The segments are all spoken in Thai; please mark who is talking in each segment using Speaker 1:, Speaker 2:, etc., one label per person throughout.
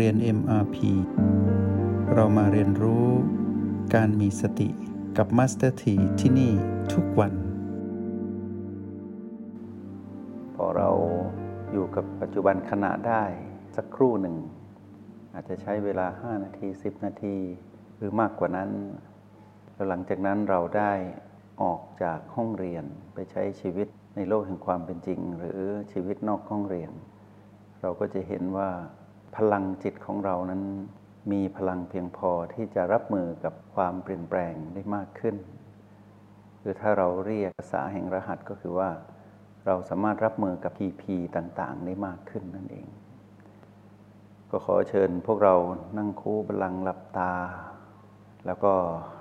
Speaker 1: เรียน MRP เรามาเรียนรู้การมีสติกับ Master T ที่ที่นี่ทุกวัน
Speaker 2: พอเราอยู่กับปัจจุบันขณะได้สักครู่หนึ่ง อาจจะใช้เวลา 5 นาที 10 นาที หรือมากกว่านั้น แล้วหลังจากนั้นเราได้ออกจากห้องเรียนไปใช้ชีวิตในโลกแห่งความเป็นจริง หรือชีวิตนอกห้องเรียน เราก็จะเห็นว่า พลังจิตของเรานั้น มีพลังเพียงพอที่จะรับมือกับความเปลี่ยนแปลงได้มากขึ้น คือถ้าเราเรียกภาษาแห่งรหัสก็คือว่า เราสามารถรับมือกับ PP ต่างๆ ได้มากขึ้นนั่นเอง ก็ขอเชิญพวกเรานั่งคู่บัลลังหลับตา แล้วก็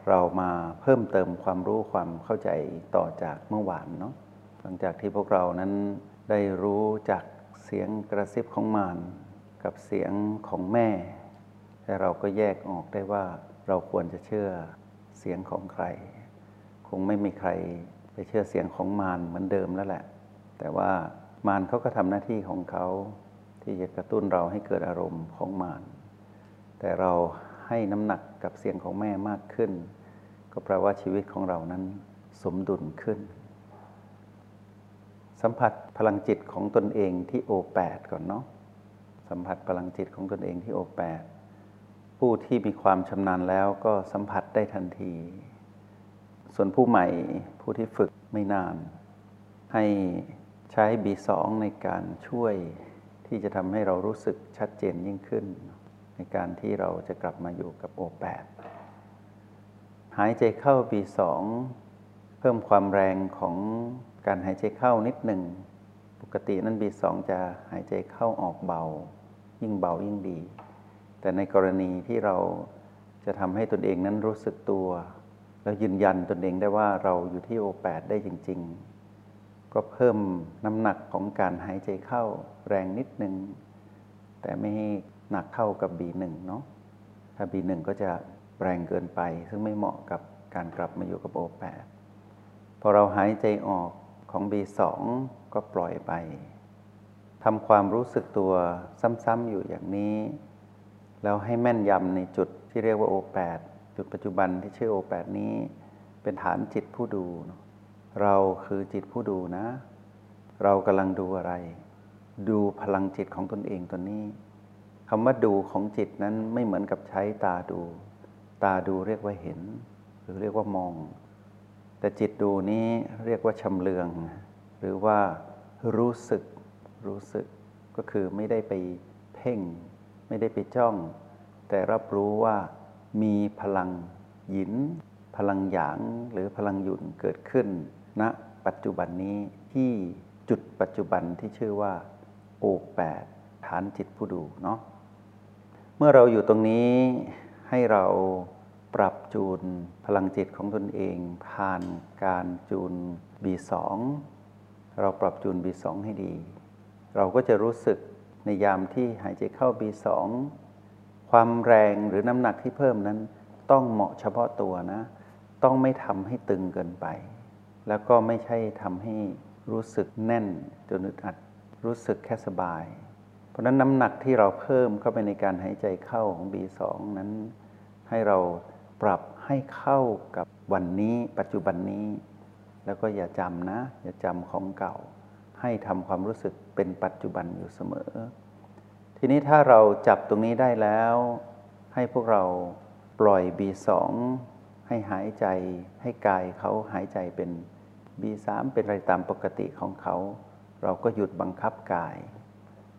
Speaker 2: เรามาเพิ่มเติมความรู้ความเข้าใจต่อจากเมื่อวานเนาะหลังจากที่พวกเรานั้นได้รู้จากเสียงกระซิบของมาร กับเสียงของแม่ แต่เราก็แยกออกได้ว่าเราควรจะเชื่อเสียงของใคร คงไม่มีใครไปเชื่อเสียงของมารเหมือนเดิมแล้วแหละ แต่ว่ามารเขาก็ทำหน้าที่ของเขาที่จะกระตุ้นเราให้เกิดอารมณ์ของมาร แต่เราให้น้ำหนักกับเสียงของแม่มากขึ้น ก็แปลว่าชีวิตของเรานั้นสมดุลขึ้น สัมผัสพลังจิตของตนเองที่โอแปดก่อนเนาะ สัมผัสพลังจิตของตนเองที่โอแปดผู้ที่มีความชำนาญแล้วก็สัมผัสได้ทันที ส่วนผู้ใหม่ผู้ที่ฝึกไม่นาน ให้ใช้ B2 ในการช่วยที่จะทำให้เรารู้สึกชัดเจนยิ่งขึ้น ในการที่เราจะกลับมาอยู่กับโอแปดหายใจเข้า B2 เพิ่มความแรงของการหายใจเข้านิดหนึ่ง ปกตินั้น B2 จะหายใจเข้าออกเบา ยิ่งเบายิ่งดี แต่ในกรณีที่เราจะทำให้ตนเองนั้นรู้สึกตัว แล้วยืนยันตนเองได้ว่าเราอยู่ที่โอแปดได้จริง ๆ ก็เพิ่มน้ำหนักของการหายใจเข้าแรงนิดหนึ่งแต่ไม่ให้หนักเท่ากับ B1 เนาะถ้า B1 ก็จะแรงเกินไป ซึ่งไม่เหมาะกับการกลับมาอยู่กับโอแปดพอเราหายใจออกของ B2 ก็ปล่อยไป ทำความรู้สึกตัวซ้ำๆอยู่อย่างนี้ แล้วให้แม่นยำในจุดที่เรียกว่าโอแปดจุดปัจจุบันที่ชื่อโอแปดนี้ เป็นฐานจิตผู้ดู เราคือจิตผู้ดูนะ เรากำลังดูอะไร ดูพลังจิตของตนเองตัวนี้คำว่าดูของจิตนั้นไม่เหมือนกับใช้ตาดู ตาดูเรียกว่าเห็น หรือเรียกว่ามอง แต่จิตดูนี้เรียกว่าชำเลือง หรือว่ารู้สึก รู้สึกก็คือไม่ได้ไปเพ่ง ไม่ได้ไปจ้อง แต่รับรู้ว่ามีพลังหยิน พลังหยางหรือพลังหยุ่นเกิดขึ้นณนะปัจจุบันนี้ที่จุดปัจจุบันที่ชื่อว่าโอแปดฐานจิตผู้ดูเนาะเมื่อเราอยู่ตรงนี้ให้เราปรับจูนพลังจิตของตนเอง ผ่านการจูน B2 เราปรับจูน B2 ให้ดี เราก็จะรู้สึกในยามที่หายใจเข้า B2 ความแรงหรือน้ำหนักที่เพิ่มนั้น ต้องเหมาะเฉพาะตัวนะ ต้องไม่ทำให้ตึงเกินไป แล้วก็ไม่ใช่ทำให้รู้สึกแน่นจนอึดอัด รู้สึกแค่สบาย เพราะนั้นน้ำหนักที่เราเพิ่มเข้าไปในการหายใจเข้าของ B2 นั้น ให้เราปรับให้เข้ากับวันนี้ปัจจุบันนี้ แล้วก็อย่าจำนะ อย่าจำของเก่า ให้ทำความรู้สึกเป็นปัจจุบันอยู่เสมอ ทีนี้ถ้าเราจับตรงนี้ได้แล้ว ให้พวกเราปล่อย B2 ให้หายใจให้กายเขาหายใจเป็น B3 เป็นอะไรตามปกติของเขา เราก็หยุดบังคับกาย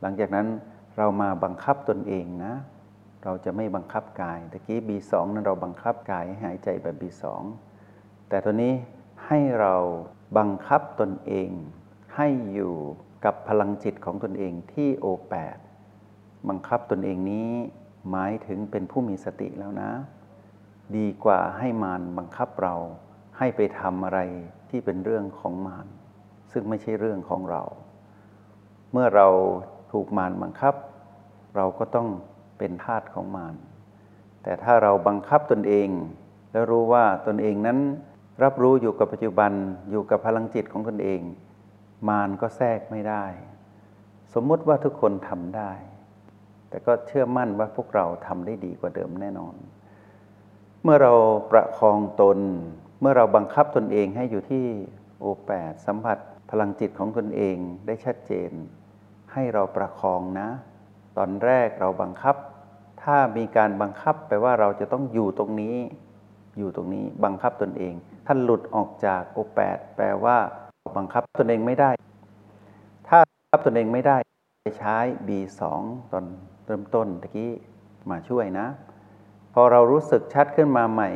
Speaker 2: หลังจากนั้นเรามาบังคับตนเองนะ เราจะไม่บังคับกายตะกี้ B2 นั้นเราบังคับกายให้หายใจแบบ B2 แต่ตัวนี้ให้เราบังคับตนเอง ให้อยู่กับพลังจิตของตนเองที่ O8 บังคับตนเองนี้หมายถึงเป็นผู้มีสติแล้วนะ ดีกว่าให้มารบังคับเราให้ไปทำอะไรที่เป็นเรื่องของมารซึ่งไม่ใช่เรื่องของเรา เมื่อเราถูกมารบังคับ เราก็ต้องเป็นทาสของมารแต่ถ้าเราบังคับตนเอง แล้วรู้ว่าตนเองนั้นรับรู้อยู่กับปัจจุบันอยู่กับพลังจิตของตนเอง มารก็แทรกไม่ได้ สมมติว่าทุกคนทำได้ แต่ก็เชื่อมั่นว่าพวกเราทำได้ดีกว่าเดิมแน่นอน เมื่อเราประคองตน เมื่อเราบังคับตนเองให้อยู่ที่โอแปดสัมผัสพลังจิตของตนเองได้ชัดเจน ให้เราประคองนะ ตอนแรกเราบังคับ ถ้ามีการบังคับแปลว่าเราจะต้องอยู่ตรงนี้ อยู่ตรงนี้บังคับตนเอง ท่านหลุดออกจากโอแปดแปลว่า บังคับตนเองไม่ได้ ถ้าบังคับตนเองไม่ได้ใช้ B2 ตอนเริ่มต้นตะกี้มาช่วยนะ พอเรารู้สึกชัดขึ้นมาใหม่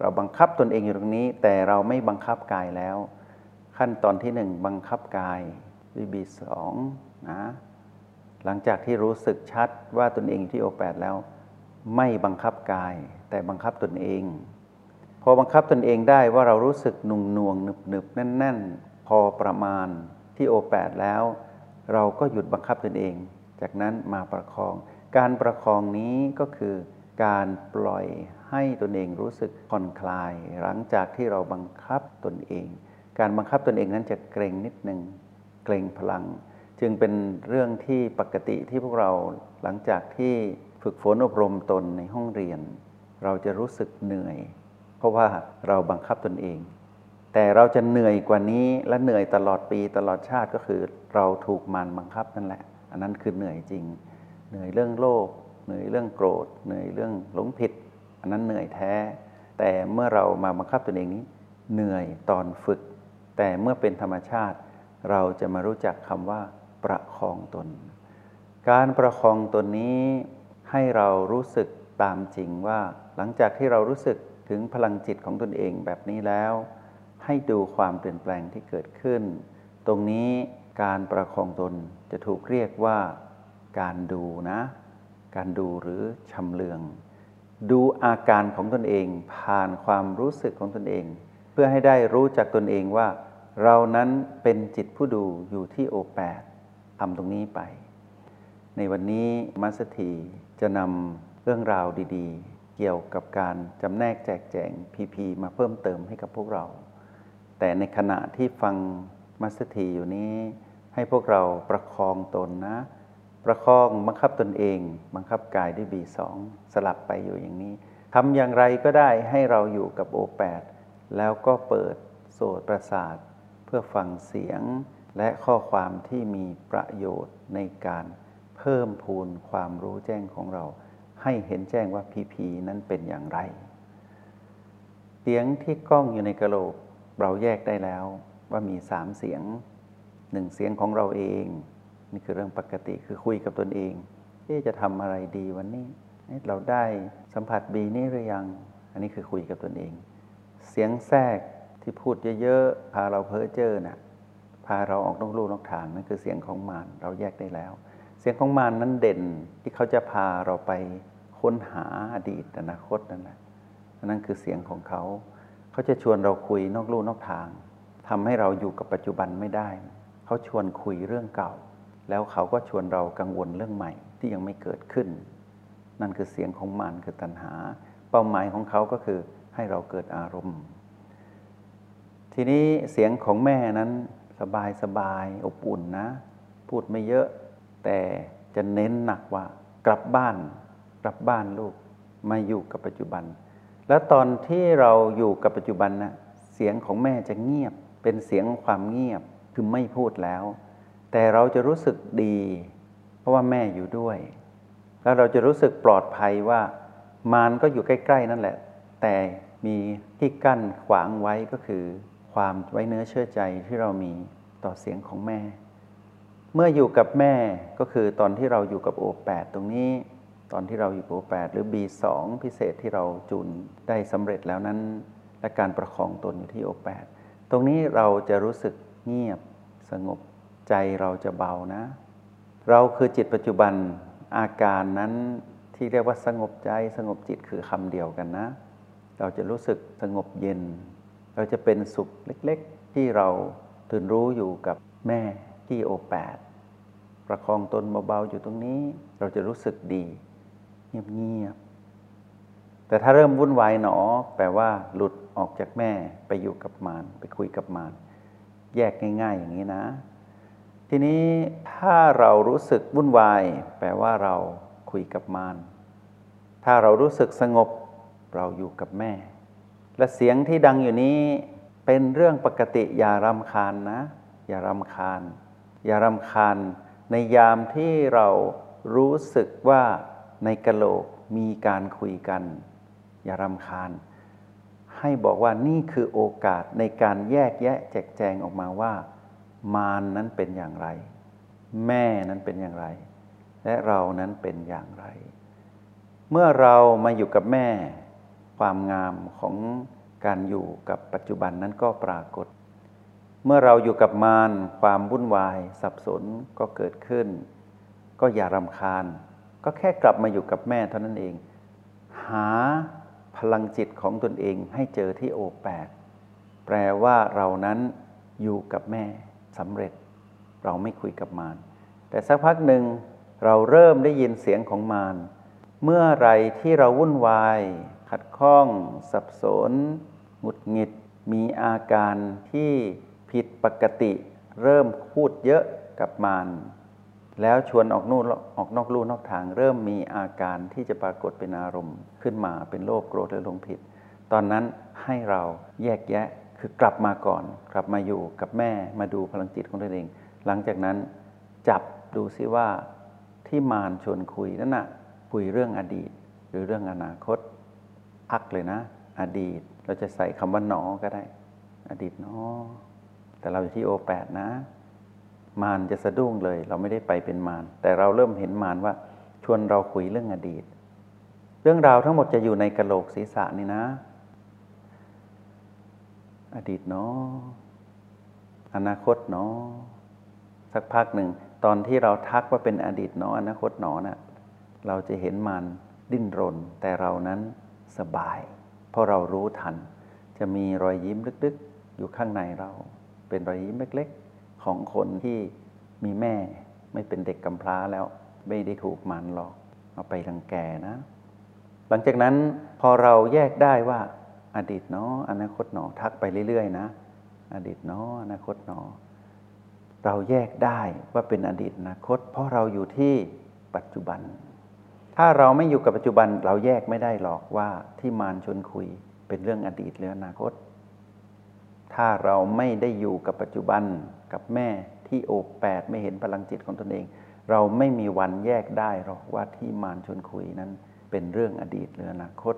Speaker 2: เราบังคับตนเองอยู่ตรงนี้ แต่เราไม่บังคับกายแล้ว ขั้นตอนที่หนึ่งบังคับกายด้วย B2 นะหลังจากที่รู้สึกชัดว่าตนเองที่โอแปดแล้ว ไม่บังคับกาย แต่บังคับตนเอง พอบังคับตนเองได้ว่าเรารู้สึกหนุ่งหน่วงหนึบหนึบแน่นๆ พอประมาณที่โอแปดแล้ว เราก็หยุดบังคับตนเอง จากนั้นมาประคอง การประคองนี้ก็คือการปล่อยให้ตนเองรู้สึกผ่อนคลาย หลังจากที่เราบังคับตนเอง การบังคับตนเองนั้นจะเกรงนิดหนึ่งเกรงพลัง จึงเป็นเรื่องที่ปกติที่พวกเราหลังจากที่ฝึกฝนอบรมตนในห้องเรียน เราจะรู้สึกเหนื่อย เพราะว่าเราบังคับตนเอง แต่เราจะเหนื่อยกว่านี้และเหนื่อยตลอดปีตลอดชาติก็คือเราถูกมันบังคับนั่นแหละ อันนั้นคือเหนื่อยจริง เหนื่อยเรื่องโลภเหนื่อยเรื่องโกรธ เหนื่อยเรื่องหลงผิด อันนั้นเหนื่อยแท้ แต่เมื่อเรามาบังคับตนเองนี้ เหนื่อยตอนฝึก แต่เมื่อเป็นธรรมชาติ เราจะมารู้จักคำว่า ประคองตน การประคองตนนี้ให้เรารู้สึกตามจริงว่า หลังจากที่เรารู้สึกถึงพลังจิตของตนเองแบบนี้แล้ว ให้ดูความเปลี่ยนแปลงที่เกิดขึ้น ตรงนี้การประคองตนจะถูกเรียกว่าการดูนะ การดูหรือชำเลือง ดูอาการของตนเองผ่านความรู้สึกของตนเอง เพื่อให้ได้รู้จักตนเองว่า เรานั้นเป็นจิตผู้ดูอยู่ที่โอแปดทำตรงนี้ไป ในวันนี้มัสถีจะนำเรื่องราวดี ๆ เกี่ยวกับการจำแนกแจกแจงพีพีมาเพิ่มเติมให้กับพวกเรา แต่ในขณะที่ฟังมัสถีอยู่นี้ ให้พวกเราประคองตนนะ ประคองบังคับตนเอง บังคับกายด้วยบีสองสลับไปอยู่อย่างนี้ทำอย่างไรก็ได้ให้เราอยู่กับโอแปดแล้วก็เปิดโสตประสาท เพื่อฟังเสียงและข้อความที่มีประโยชน์ในการเพิ่มพูนความรู้แจ้งของเรา ให้เห็นแจ้งว่าพีพีนั้นเป็นอย่างไร เสียงที่ก้องอยู่ในกระโหลก เราแยกได้แล้วว่ามีสามเสียงหนึ่งเสียงของเราเอง นี่คือเรื่องปกติคือคุยกับตนเองเอ๊จะทำอะไรดีวันนี้เราได้สัมผัสบีนี่หรือยัง อันนี้คือคุยกับตนเอง เสียงแทรกที่พูดเยอะๆพาเราเพ้อเจ้อนะ่ะพาเราออกนอกลู่นอกทางนั่นคือเสียงของมารเราแยกได้แล้ว เสียงของมารนั้นเด่นที่เขาจะพาเราไปค้นหาอดีตอนาคตนั่นแหละนั่นคือเสียงของเขา เขาจะชวนเราคุยนอกลู่นอกทางทำให้เราอยู่กับปัจจุบันไม่ได้ เขาชวนคุยเรื่องเก่า แล้วเขาก็ชวนเรากังวลเรื่องใหม่ที่ยังไม่เกิดขึ้น นั่นคือเสียงของมารคือตัณหา เป้าหมายของเขาก็คือให้เราเกิดอารมณ์ ทีนี้เสียงของแม่นั้นสบายสบายอบอุ่นนะ พูดไม่เยอะ แต่จะเน้นหนักว่ากลับบ้าน กลับบ้านลูกมาอยู่กับปัจจุบัน แล้วตอนที่เราอยู่กับปัจจุบันนะเสียงของแม่จะเงียบ เป็นเสียงความเงียบคือไม่พูดแล้ว แต่เราจะรู้สึกดี เพราะว่าแม่อยู่ด้วย แล้วเราจะรู้สึกปลอดภัยว่ามารก็อยู่ใกล้ๆ นั่นแหละ แต่มีที่กั้นขวางไว้ก็คือ ความไว้เนื้อเชื่อใจที่เรามีต่อเสียงของแม่ เมื่ออยู่กับแม่ก็คือตอนที่เราอยู่กับโอแปดตรงนี้ ตอนที่เราอยู่โอแปดหรือ B2 พิเศษที่เราจูนได้สำเร็จแล้วนั้น และการประคองตนอยู่ที่โอแปดตรงนี้เราจะรู้สึกเงียบสงบใจเราจะเบานะ เราคือจิตปัจจุบันอาการนั้นที่เรียกว่าสงบใจสงบจิตคือคำเดียวกันนะ เราจะรู้สึกสงบเย็น เราจะเป็นสุขเล็กๆ ที่เราตื่นรู้อยู่กับแม่ที่โอแปดประคองตนเบาๆอยู่ตรงนี้ เราจะรู้สึกดี เงียบๆแต่ถ้าเริ่มวุ่นวายหนอ แปลว่าหลุดออกจากแม่ไปอยู่กับมารไปคุยกับมารแยกง่าย ๆ อย่างนี้นะ ทีนี้ถ้าเรารู้สึกวุ่นวาย แปลว่าเราคุยกับมารถ้าเรารู้สึกสงบเราอยู่กับแม่ และเสียงที่ดังอยู่นี้เป็นเรื่องปกติอย่ารำคาญนะ อย่ารำคาญ อย่ารำคาญ ในยามที่เรารู้สึกว่า ในกะโหลกมีการคุยกัน อย่ารำคาญ ให้บอกว่านี่คือโอกาสในการแยกแยะแจกแจงออกมาว่า มารนนั้นเป็นอย่างไร แม่นั้นเป็นอย่างไร และเรานั้นเป็นอย่างไร เมื่อเรามาอยู่กับแม่ ความงามของการอยู่กับปัจจุบันนั้นก็ปรากฏ เมื่อเราอยู่กับมารความวุ่นวายสับสนก็เกิดขึ้น ก็อย่ารำคาญ ก็แค่กลับมาอยู่กับแม่เท่านั้นเอง หาพลังจิตของตนเองให้เจอที่โอแปดแปลว่าเรานั้นอยู่กับแม่สำเร็จ เราไม่คุยกับมารแต่สักพักหนึ่งเราเริ่มได้ยินเสียงของมารเมื่อไรที่เราวุ่นวาย ขัดข้อง สับสนหงุดหงิด มีอาการที่ผิดปกติ เริ่มพูดเยอะกับมาร แล้วชวนออกนู่นออกนอกลู่นอกทาง เริ่มมีอาการที่จะปรากฏเป็นอารมณ์ ขึ้นมาเป็นโลภโกรธหรือหลงผิด ตอนนั้นให้เราแยกแยะคือกลับมาก่อน กลับมาอยู่กับแม่มาดูพลังจิตของตนเอง หลังจากนั้นจับดูซิว่าที่มารชวนคุยนั่นน่ะคุยเรื่องอดีต หรือเรื่องอนาคต พักเลยนะ อดีตเราจะใส่คำว่าหนอก็ได้ อดีตเนอแต่เราอยู่ที่โอแปดนะ มารจะสะดุ้งเลย เราไม่ได้ไปเป็นมารแต่เราเริ่มเห็นมารว่า ชวนเราคุยเรื่องอดีต เรื่องราวทั้งหมดจะอยู่ในกระโหลกศีรษะนี่นะ อดีตเนาะอนาคตเนาะสักพักหนึ่ง ตอนที่เราทักว่าเป็นอดีตเนาะอนาคตเนาะนะ่ะเราจะเห็นมันดิ้นรน แต่เรานั้นสบาย เพราะเรารู้ทัน จะมีรอยยิ้มลึกๆ อยู่ข้างในเรา เป็นรอยยิ้มเล็กๆ ของคนที่มีแม่ไม่เป็นเด็กกำพร้าแล้วไม่ได้ถูกมันหลอกเอาไปรังแกนะ หลังจากนั้นพอเราแยกได้ว่าอดีตเนาะอนาคตเนาะทักไปเรื่อยๆนะ อดีตเนาะอนาคตเนาะเราแยกได้ว่าเป็นอดีตอนาคต เพราะเราอยู่ที่ปัจจุบัน ถ้าเราไม่อยู่กับปัจจุบันเราแยกไม่ได้หรอกว่าที่มารชวนคุยเป็นเรื่องอดีตหรืออนาคต ถ้าเราไม่ได้อยู่กับปัจจุบันกับแม่ที่โอบแปดไม่เห็นพลังจิตของตนเอง เราไม่มีวันแยกได้หรอกว่าที่มารชวนคุยนั้นเป็นเรื่องอดีตหรืออนาคต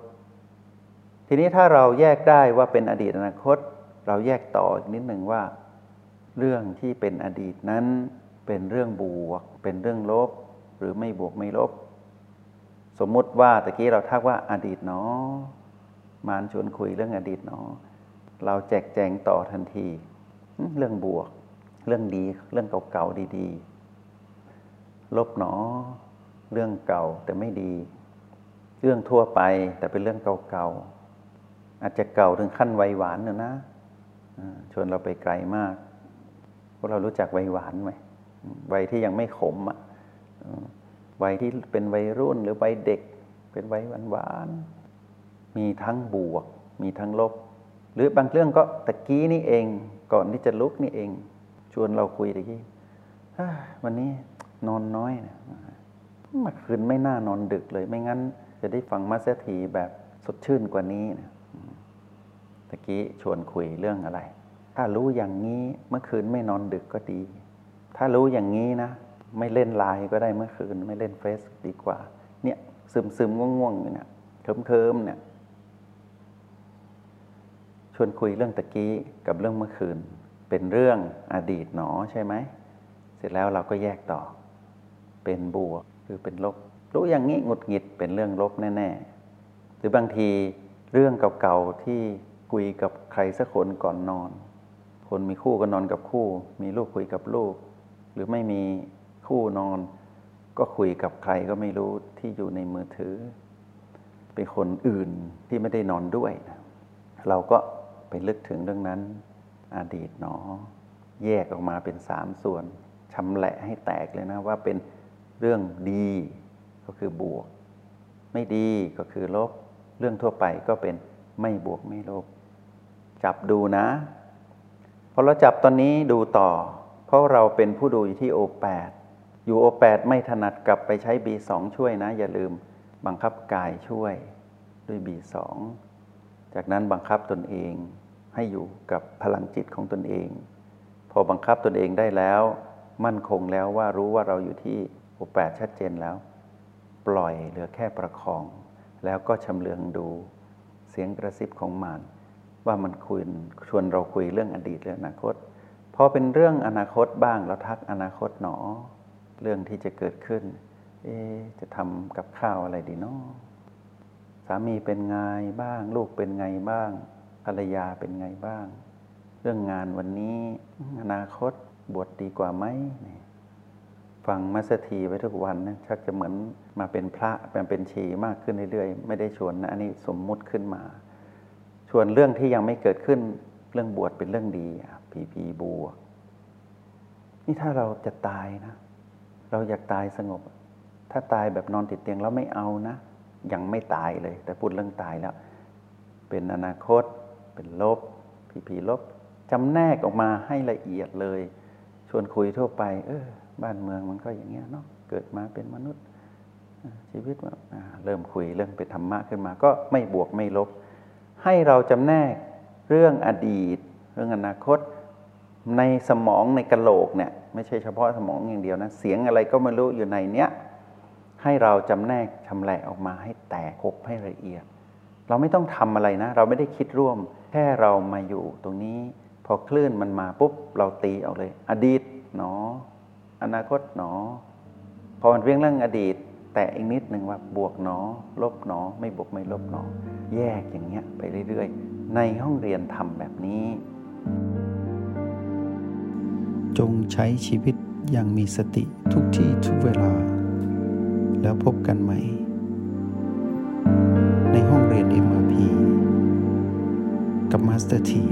Speaker 2: ทีนี้ถ้าเราแยกได้ว่าเป็นอดีตอนาคต เราแยกต่ออีกนิดหนึ่งว่า เรื่องที่เป็นอดีตนั้น เป็นเรื่องบวก เป็นเรื่องลบ หรือไม่บวกไม่ลบ สมมุติว่าตะกี้เราทักว่าอดีตเนาะมารชวนคุยเรื่องอดีตเนาะ เราแจกแจงต่อทันที เรื่องบวก เรื่องดี เรื่องเก่าๆดีๆ ลบหนอ เรื่องเก่าแต่ไม่ดี เรื่องทั่วไปแต่เป็นเรื่องเก่าๆอาจจะเก่าถึงขั้นไวหวานเนอะนะชวนเราไปไกลมากพวกเรารู้จักไวหวานไหมไวที่ยังไม่ขมอะวัยที่เป็นวัยรุ่นหรือวัยเด็ก เป็นวัยหวานๆมีทั้งบวก มีทั้งลบ หรือบางเรื่องก็ตะกี้นี่เอง ก่อนที่จะลุกนี่เอง ชวนเราคุยตะกี้วันนี้นอนน้อยนะเมื่อคืนไม่น่านอนดึกเลย ไม่งั้น จะได้ฟังมาสเตอร์ทีแบบสดชื่นกว่านี้นะตะกี้ชวนคุยเรื่องอะไร ถ้ารู้อย่างนี้เมื่อคืนไม่นอนดึกก็ดี ถ้ารู้อย่างนี้นะ ไม่เล่นไลน์ก็ได้เมื่อคืน ไม่เล่นเฟซดีกว่า เนี่ยซึมซึมง่วงๆเนี่ยเคิมเคิมเนี่ย วนคุยเรื่องตะกี้กับเรื่องเมื่อคืน เป็นเรื่องอดีตหนอใช่ไหม เสร็จแล้วเราก็แยกต่อ เป็นบวกหรือเป็นลบ รู้อย่างนี้หงุดหงิดเป็นเรื่องลบแน่ๆ หรือบางทีเรื่องเก่าๆที่คุยกับใครสักคนก่อนนอน คนมีคู่ก็นอนกับคู่ มีลูกคุยกับลูก หรือไม่มีคู่นอน ก็คุยกับใครก็ไม่รู้ที่อยู่ในมือถือ เป็นคนอื่นที่ไม่ได้นอนด้วย เราก็ ไปลึกถึงเรื่องนั้นอดีตหนอ แยกออกมาเป็นสามส่วนชำแหละให้แตกเลยนะว่าเป็นเรื่องดีก็คือบวก ไม่ดีก็คือลบ เรื่องทั่วไปก็เป็นไม่บวกไม่ลบ จับดูนะพอเราจับตอนนี้ดูต่อ เพราะเราเป็นผู้ดูอยู่ที่โอแปดอยู่โอแปดไม่ถนัดกลับไปใช้ B2 ช่วยนะ อย่าลืมบังคับกายช่วยด้วย B2 จากนั้นบังคับตนเอง ให้อยู่กับพลังจิตของตนเอง พอบังคับตนเองได้แล้ว มั่นคงแล้วว่ารู้ว่าเราอยู่ที่โอแปดชัดเจนแล้ว ปล่อยเหลือแค่ประคอง แล้วก็ชำเลืองดูเสียงกระซิบของมานว่ามันคุยชวนเราคุยเรื่องอดีตเรื่องอนาคตพอเป็นเรื่องอนาคตบ้างเราทักอนาคตหนอ เรื่องที่จะเกิดขึ้น เอจะทำกับข้าวอะไรดีเนาะสามีเป็นไงบ้าง ลูกเป็นไงบ้าง ภรรยาเป็นไงบ้าง เรื่องงานวันนี้อนาคตบวชดดีกว่าไหมฟังมัสถีไว้ทุกวันนะชักจะเหมือนมาเป็นพระเป็นเป็นชีมากขึ้นเรื่อยๆ ไม่ได้ชวนนะอันนี้สมมุติขึ้นมา ชวนเรื่องที่ยังไม่เกิดขึ้นเรื่องบวชเป็นเรื่องดีผีผีบัวนี่ถ้าเราจะตายนะ เราอยากตายสงบ ถ้าตายแบบนอนติดเตียงแล้วไม่เอานะ ยังไม่ตายเลย แต่พูดเรื่องตายแล้ว เป็นอนาคต เป็นลบผีผีลบจำแนกออกมาให้ละเอียดเลย ชวนคุยทั่วไป เออ บ้านเมืองมันก็อย่างเงี้ยเนาะเกิดมาเป็นมนุษย์ชีวิตเริ่มคุยเรื่องเป็นธรรมะขึ้นมา ก็ไม่บวกไม่ลบ ให้เราจำแนกเรื่องอดีต เรื่องอนาคต ในสมองในกระโหลกเนี่ยไม่ใช่เฉพาะสมองอย่างเดียวนะ เสียงอะไรก็ไม่รู้อยู่ในเนี้ยให้เราจำแนกชำแหละออกมาให้แตกคบให้ละเอียด เราไม่ต้องทำอะไรนะ เราไม่ได้คิดร่วม แค่เรามาอยู่ตรงนี้ พอคลื่นมันมาปุ๊บ เราตีเอาเลย อดีตหนอ อนาคตหนอ พอมันเรื่องเรื่องอดีต แต่อีกนิดหนึ่งว่าบวกหนอ ลบหนอ ไม่บวกไม่ลบหนอ แยกอย่างเงี้ยไปเรื่อยๆ ในห้องเรียนทำแบบนี้
Speaker 1: จงใช้ชีวิตอย่างมีสติทุกที่ทุกเวลา แล้วพบกันใหม่ กับมาสเตอร์ที